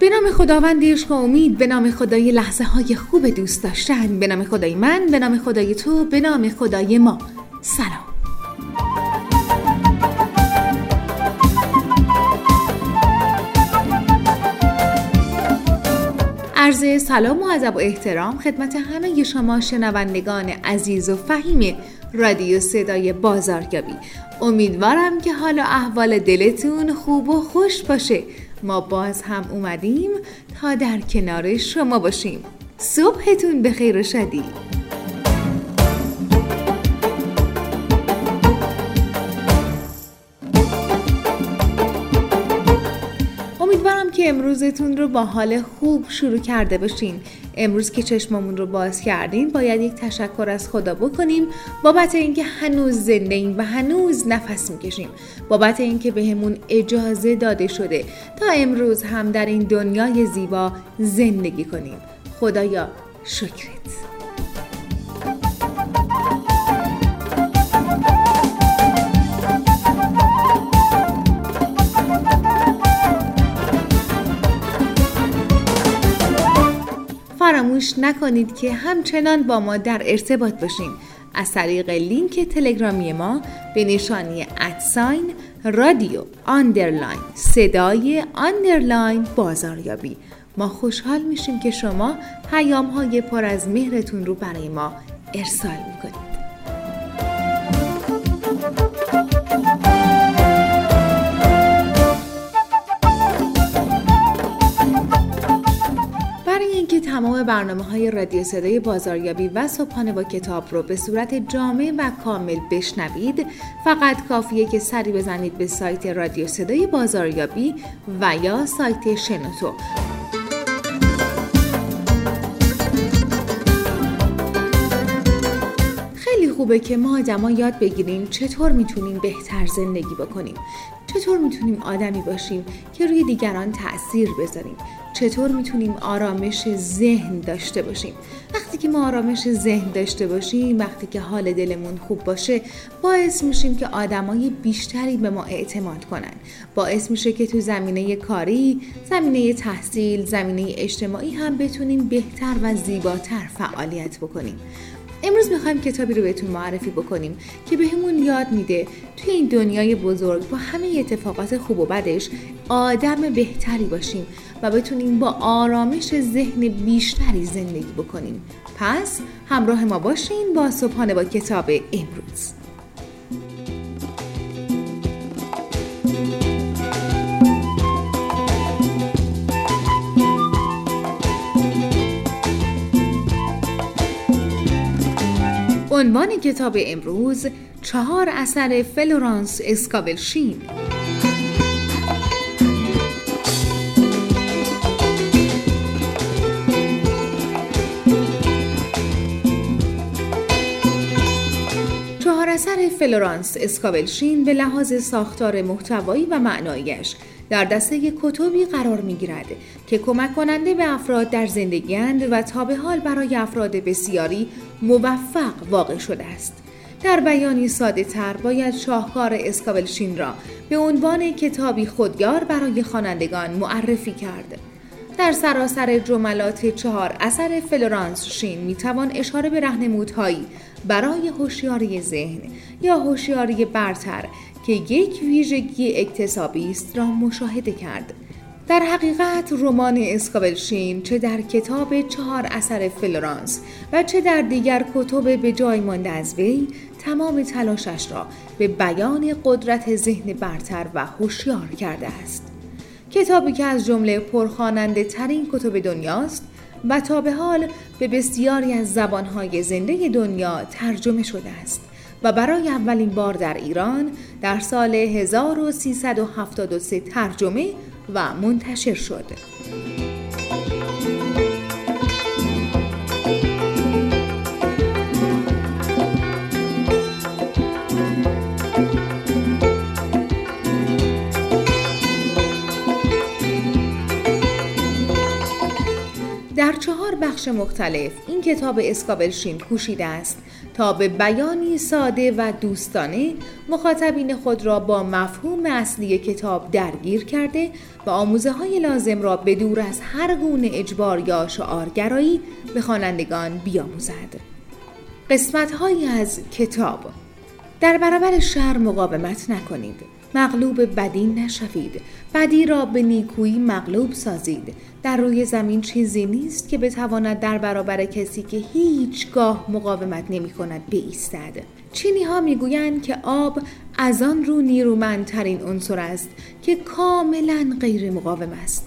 به نام خداوند عشق و امید به نام خدای لحظه های خوب دوست داشتن به نام خدای من به نام خدای تو به نام خدای ما. سلام. عرض سلام و ادب و احترام خدمت همه شما شنوندگان عزیز و فهیم رادیو صدای بازاریابی. امیدوارم که حال و احوال دلتون خوب و خوش باشه. ما باز هم اومدیم تا در کنار شما باشیم. صبحتون به خیر و شدی امروزتون رو با حال خوب شروع کرده باشین. امروز که چشممون رو باز کردین باید یک تشکر از خدا بکنیم. بابت اینکه هنوز زنده ایم و هنوز نفس می‌کشیم. بابت اینکه بهمون اجازه داده شده تا امروز هم در این دنیای زیبا زندگی کنیم. خدایا شکرت. فراموش نکنید که همچنان با ما در ارتباط باشین. از طریق لینک تلگرامی ما به نشانی at sign رادیو underline صدای underline بازاریابی. ما خوشحال میشیم که شما پیام های پر از مهرتون رو برای ما ارسال می‌کنید. برنامه های رادیو صدای بازاریابی و صبحانه با کتاب رو به صورت جامع و کامل بشنوید. فقط کافیه که سری بزنید به سایت رادیو صدای بازاریابی و یا سایت شنوتو. خوبه که ما آدما یاد بگیریم چطور می‌تونیم بهتر زندگی بکنیم. چطور می‌تونیم آدمی باشیم که روی دیگران تاثیر بذاریم؟ چطور می‌تونیم آرامش ذهن داشته باشیم؟ وقتی که ما آرامش ذهن داشته باشیم وقتی که حال دلمون خوب باشه باعث میشیم که آدمای بیشتری به ما اعتماد کنن. باعث میشه که تو زمینه کاری زمینه تحصیل زمینه اجتماعی هم بتونیم بهتر و زیباتر فعالیت بکنیم. امروز می‌خوایم کتابی رو بهتون معرفی بکنیم که بهمون یاد میده توی این دنیای بزرگ با همه اتفاقات خوب و بدش آدم بهتری باشیم و بتونیم با آرامش ذهن بیشتری زندگی بکنیم. پس همراه ما باشین با صبحانه با کتاب امروز. عنوان کتاب امروز چهار اثر فلورانس اسکاول شین فلورانس اسکاول شین به لحاظ ساختار محتوایی و معنایش در دسته کتبی قرار می گیرد که کمک کننده به افراد در زندگیند و تا به حال برای افراد بسیاری موفق واقع شده است. در بیانی ساده تر باید شاهکار اسکاول شین را به عنوان کتابی خودیار برای خوانندگان معرفی کرد. در سراسر جملات چهار اثر فلورانس شین می توان اشاره به رهنمودهایی برای هوشیاری ذهن یا هوشیاری برتر که یک ویژگی اکتسابی است را مشاهده کرد. در حقیقت رمان اسکاول شین چه در کتاب چهار اثر فلورانس و چه در دیگر کتب به جای مانده از وی تمام تلاشش را به بیان قدرت ذهن برتر و هوشیار کرده است. کتابی که از جمله پرخواننده ترین کتب دنیاست و تا به حال به بسیاری از زبانهای زنده دنیا ترجمه شده است و برای اولین بار در ایران در سال 1373 ترجمه و منتشر شد. بخش مختلف. این کتاب اسکابلشین کوشیده است تا به بیانی ساده و دوستانه مخاطبین خود را با مفهوم اصلی کتاب درگیر کرده و آموزه های لازم را به دور از هر گونه اجبار یا شعارگرایی به خوانندگان بیاموزد. قسمت هایی از کتاب. در برابر شر مقاومت نکنید. مغلوب بدی نشوید. بدی را به نیکویی مغلوب سازید. در روی زمین چیزی نیست که بتواند در برابر کسی که هیچگاه مقاومت نمی کند بایستد چینی ها می‌گویند که آب از آن رو نیرومندترین عنصر است که کاملا غیر مقاوم است.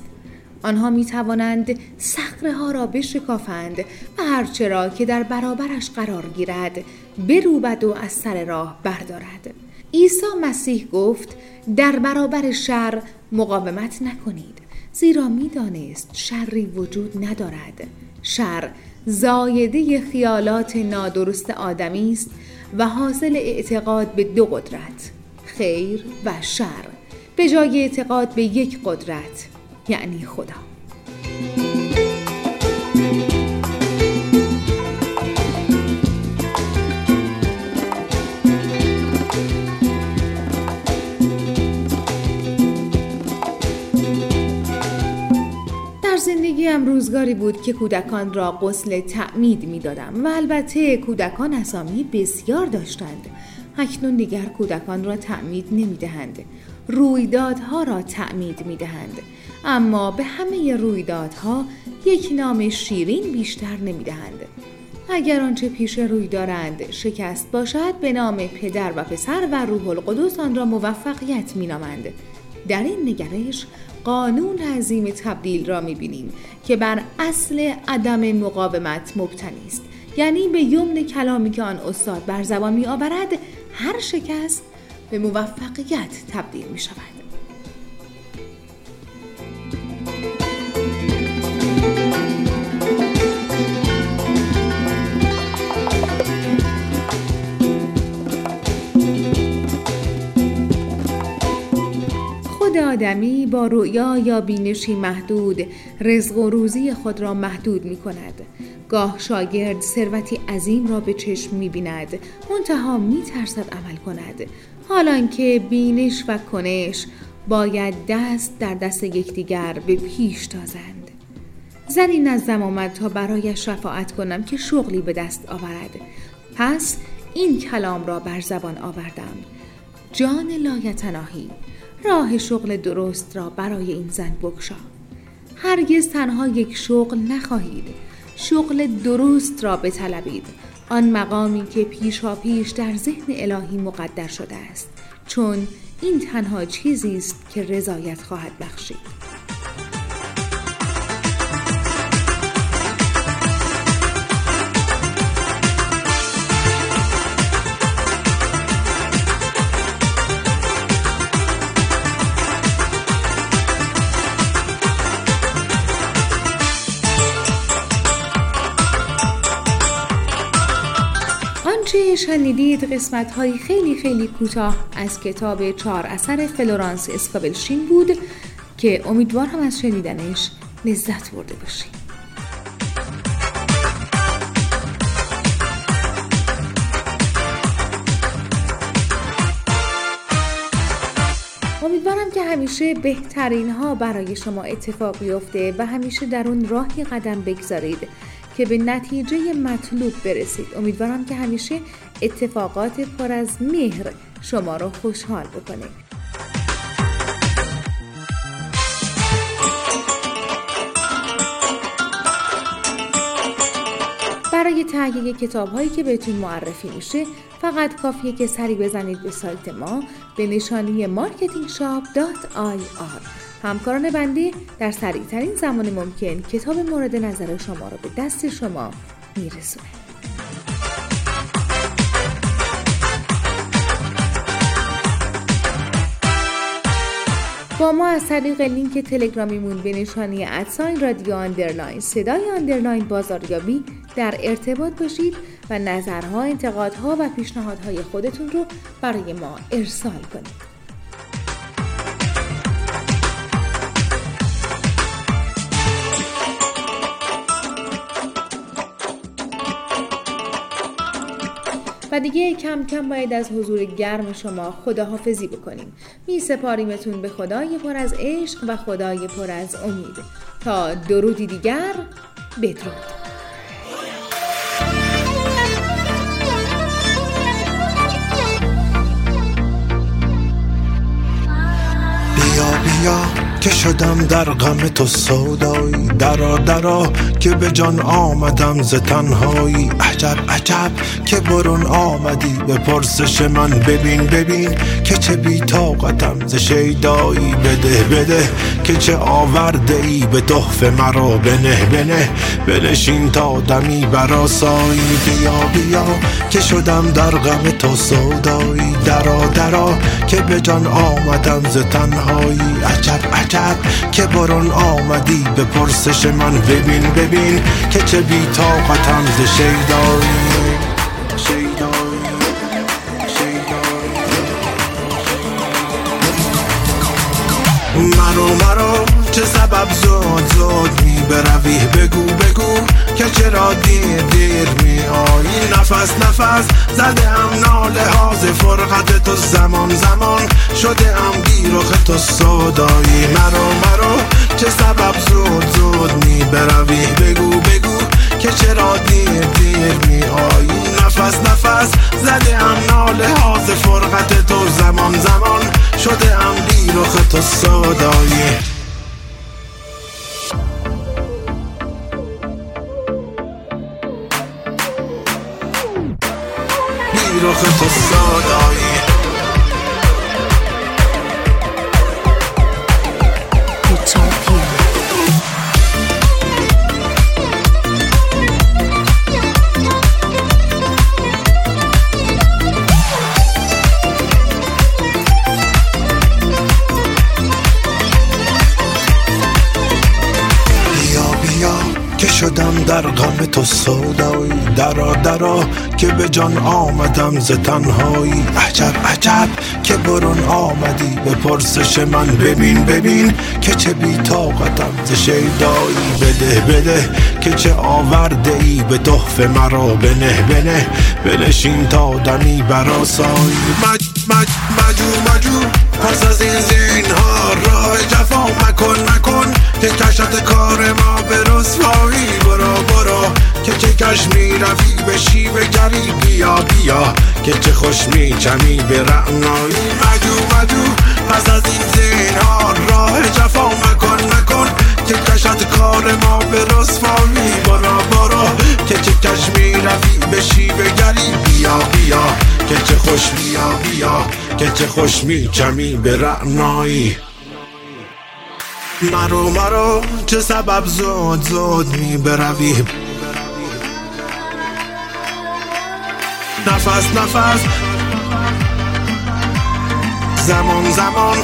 آنها می توانند سخره ها را بشکافند و هرچه را که در برابرش قرار گیرد بروبد و از سر راه بردارد. عیسی مسیح گفت در برابر شر مقاومت نکنید زیرا می‌دانست شری وجود ندارد. شر زایده خیالات نادرست آدمی است و حاصل اعتقاد به دو قدرت خیر و شر به جای اعتقاد به یک قدرت یعنی خدا. روزگاری بود که کودکان را قسل تعمید می دادم و البته کودکان اسامی بسیار داشتند. اکنون دیگر کودکان را تعمید نمی دهند رویدادها را تعمید می دهند اما به همه رویدادها یک نام شیرین بیشتر نمی دهند اگر آنچه پیش روی دارند شکست باشد به نام پدر و پسر و روح القدس آن را موفقیت می نامند. در این نگرش قانون عظیم تبدیل را می‌بینیم. که بر اصل عدم مقاومت مبتنی است. یعنی به یمن کلامی که آن استاد بر زبان می آورد هر شکست به موفقیت تبدیل می شود آدمی با رؤیا یا بینشی محدود رزق و روزی خود را محدود می کند. گاه شاگرد ثروتی عظیم را به چشم می بیند. منتها می ترسد عمل کند. حالان که بینش و کنش باید دست در دست یکدیگر به پیش تازند. زنی نزدم آمد تا برایش شفاعت کنم که شغلی به دست آورد. پس این کلام را بر زبان آوردم. جان لایتناهی. راه شغل درست را برای این زن بگشا. هرگز تنها یک شغل نخواهید. شغل درست را بطلبید. آن مقامی که پیشا پیش در ذهن الهی مقدر شده است. چون این تنها چیزی است که رضایت خواهد بخشید. آنچه شنیدید قسمت های خیلی خیلی کوتاه از کتاب چهار اثر فلورانس اسکابلشین بود که امیدوارم از شنیدنش لذت برده باشید. امیدوارم که همیشه بهترین ها برای شما اتفاق بیفته و همیشه در اون راهی قدم بگذارید که به نتیجه مطلوب برسید. امیدوارم که همیشه اتفاقات پر از مهر شما رو خوشحال بکنه. برای تهیه کتاب هایی که بهتون معرفی میشه فقط کافیه که سری بزنید به سایت ما به نشانی marketingshop.ir همکاران بنده در سریعترین زمان ممکن کتاب مورد نظر شما را به دست شما میرسونه با ما از طریق لینک تلگرامیمون به نشانی at sign رادیو underline صدای underline بازاریابی در ارتباط باشید و نظرها، انتقادها و پیشنهادهای خودتون رو برای ما ارسال کنید. و دیگه کم کم باید از حضور گرم شما خداحافظی بکنیم. می سپاریمتون به خدای پر از عشق و خدای پر از امید. تا درودی دیگر بدرود. بیا که شدم در غم تو سودایی. درا درا که به جان آمدم ز تنهایی. عجب عجب که برون آمدی. به پرسش من ببین ببین که چه بی طاقتم. ز شیدایی بده بده که چه آورده ای به تحفه مرا بنه بنه بنشین تا دمی براسایی بیا بیا که شدم در غم تو سودایی. درا درا که به جان آمدم ز تنهایی. عجب عجب که برون آمدی. به پرسش من ببین ببین که چه بی طاقتم ز شیدایی. مرو مرو چه سبب زود زود می بروی بگو بگو. که چرا دیر دیر می آیی نفس نفس زده ام ناله هاز فرقت تو زمان زمان. شده ام بیرخ تو صدایی مرو مرو چه سبب زود زود می بروی بگو بگو که چرا دیر دیر می آیی نفس نفس زده ام ناله هاز فرقت تو زمان زمان. شده ام بیرخ تو صدایی رخ تو سادایی که شدم در غم تو سودایی درا درا که به جان آمدم ز تنهایی. عجب عجب که برون آمدی به پرسش من. ببین ببین که چه بی طاقتم ز شیدایی. بده بده که چه آورده ای به تحفه مرا. بنه بنه بنشین تا دمی براسایی مج مج مجو مجو پس از این زین ها راه جفا مکن مکن. که چه کش می رفی به شیب گری بیا بیا که چه خوش می چمی به رعنایی. مجو مجو پس از این زین ها راه جفا مکن مکن که کشت کار ما به رسوایی. برو برو که چه کش می رفی به شیب گری بیا بیا که چه خوش بیا بیا که چه خوش می چمی به رعنایی. مرو مرو چه سبب زود زود می بروی نفس نفس. زمان زمان.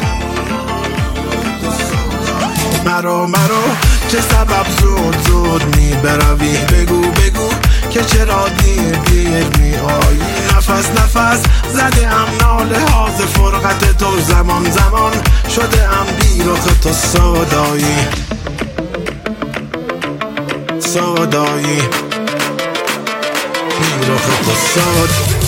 مرو مرو چه سبب زود زود می بروی؟ بگو بگو. که چرا دیر دیر می آیی؟ نفس نفس. زده ام ناله هاز فرقت تو. زمان زمان. شده ام بیرخ تو. سودایی. سودایی. بیرخ تو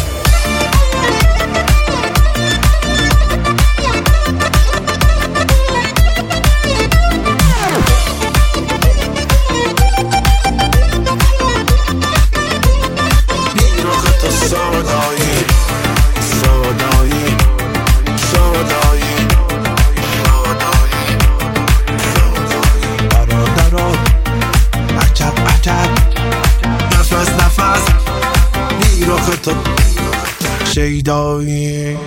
سودایی شیدایی